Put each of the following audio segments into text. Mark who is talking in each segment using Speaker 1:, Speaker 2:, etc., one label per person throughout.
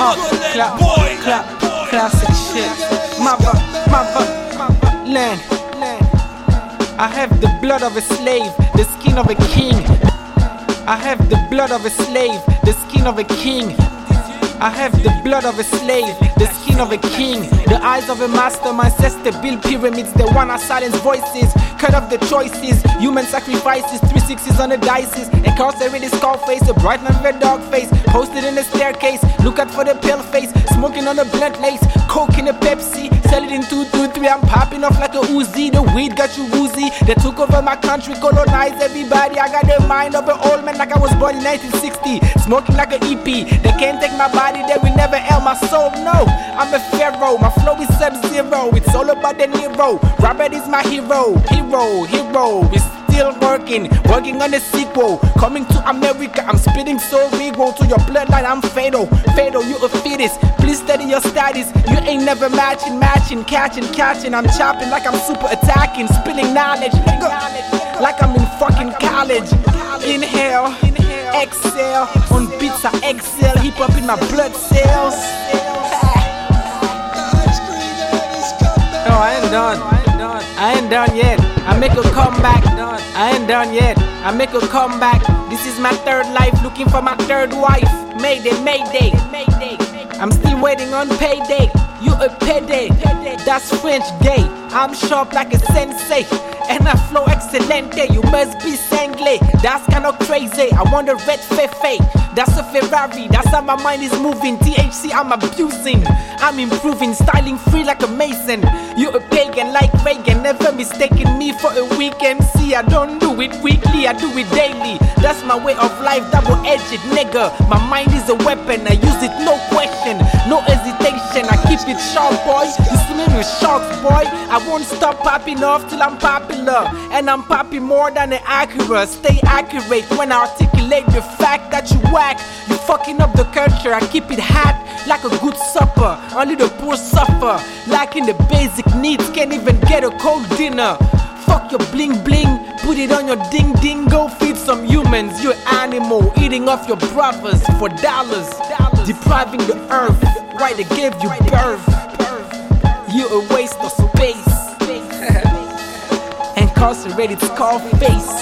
Speaker 1: Clap, clap, classic shit. Mother, mother, land. I have the blood of a slave, the skin of a king. I have the blood of a slave, the skin of a king. I have the blood of a slave, the skin of a king, the eyes of a master. My ancestor build pyramids, the one I silence voices, cut off the choices, human sacrifices, three sixes on the dices, incarcerated skull face, a bright man with a dark face, posted in the staircase. Look out for the pale face, smoking on the blunt lace, coke Pepsi, sell it in 223. I'm popping off like a Uzi, the weed got you woozy. They took over my country, colonized everybody. I got the mind of an old man like I was born in 1960, smoking like an EP. They can't take my body that will never help my soul. No, I'm a pharaoh. My flow is sub zero. It's all about the Nero. Robert is my hero. Hero, hero. We're still working, working on the sequel. Coming to America, I'm spitting so regal. To your bloodline, I'm fatal. Fatal, you a fetus. Please study your studies. You ain't never matching, matching, catching, catching. I'm chopping like I'm super attacking, spilling knowledge. Nigga, like I'm in fucking college. Inhale exhale. On beats I exhale, hip hop in my blood cells. No, I ain't done. I ain't done yet. Make a comeback. Done. I ain't done yet. I make a comeback. This is my third life, looking for my third wife. Mayday, Mayday. I'm still waiting on payday. You a payday. That's French day. I'm sharp like a sensei. And I flow excelente. You must be sanglé. That's kinda crazy. I want a red fefe. That's a Ferrari. That's how my mind is moving. THC I'm abusing. I'm improving. Styling free like a mason. You a pagan like Reagan. Never mistaken me for a weekend. See, I don't do it weekly. I do it daily. My way of life. Double edged nigga. My mind is a weapon. I use it no question. No hesitation. I keep it sharp, boy. You swimming with sharks, boy. I won't stop popping off till I'm popular. And I'm popping more than an Acura. Stay accurate when I articulate the fact that you whack. You fucking up the culture. I keep it hot like a good supper. Only the poor suffer. Lacking the basic needs. Can't even get a cold dinner. Your bling bling, put it on your ding ding. Go feed some humans, you're animal, eating off your brothers for dollars, depriving the earth. Why they gave you birth? You're a waste of space. Incarcerated scar face.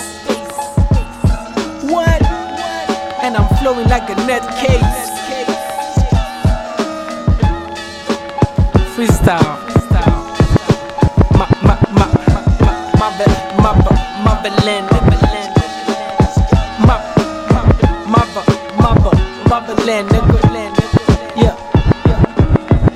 Speaker 1: What? And I'm flowing like a net case. Freestyle. Motherland. Ma, ma, mother, mother, motherland, nigga.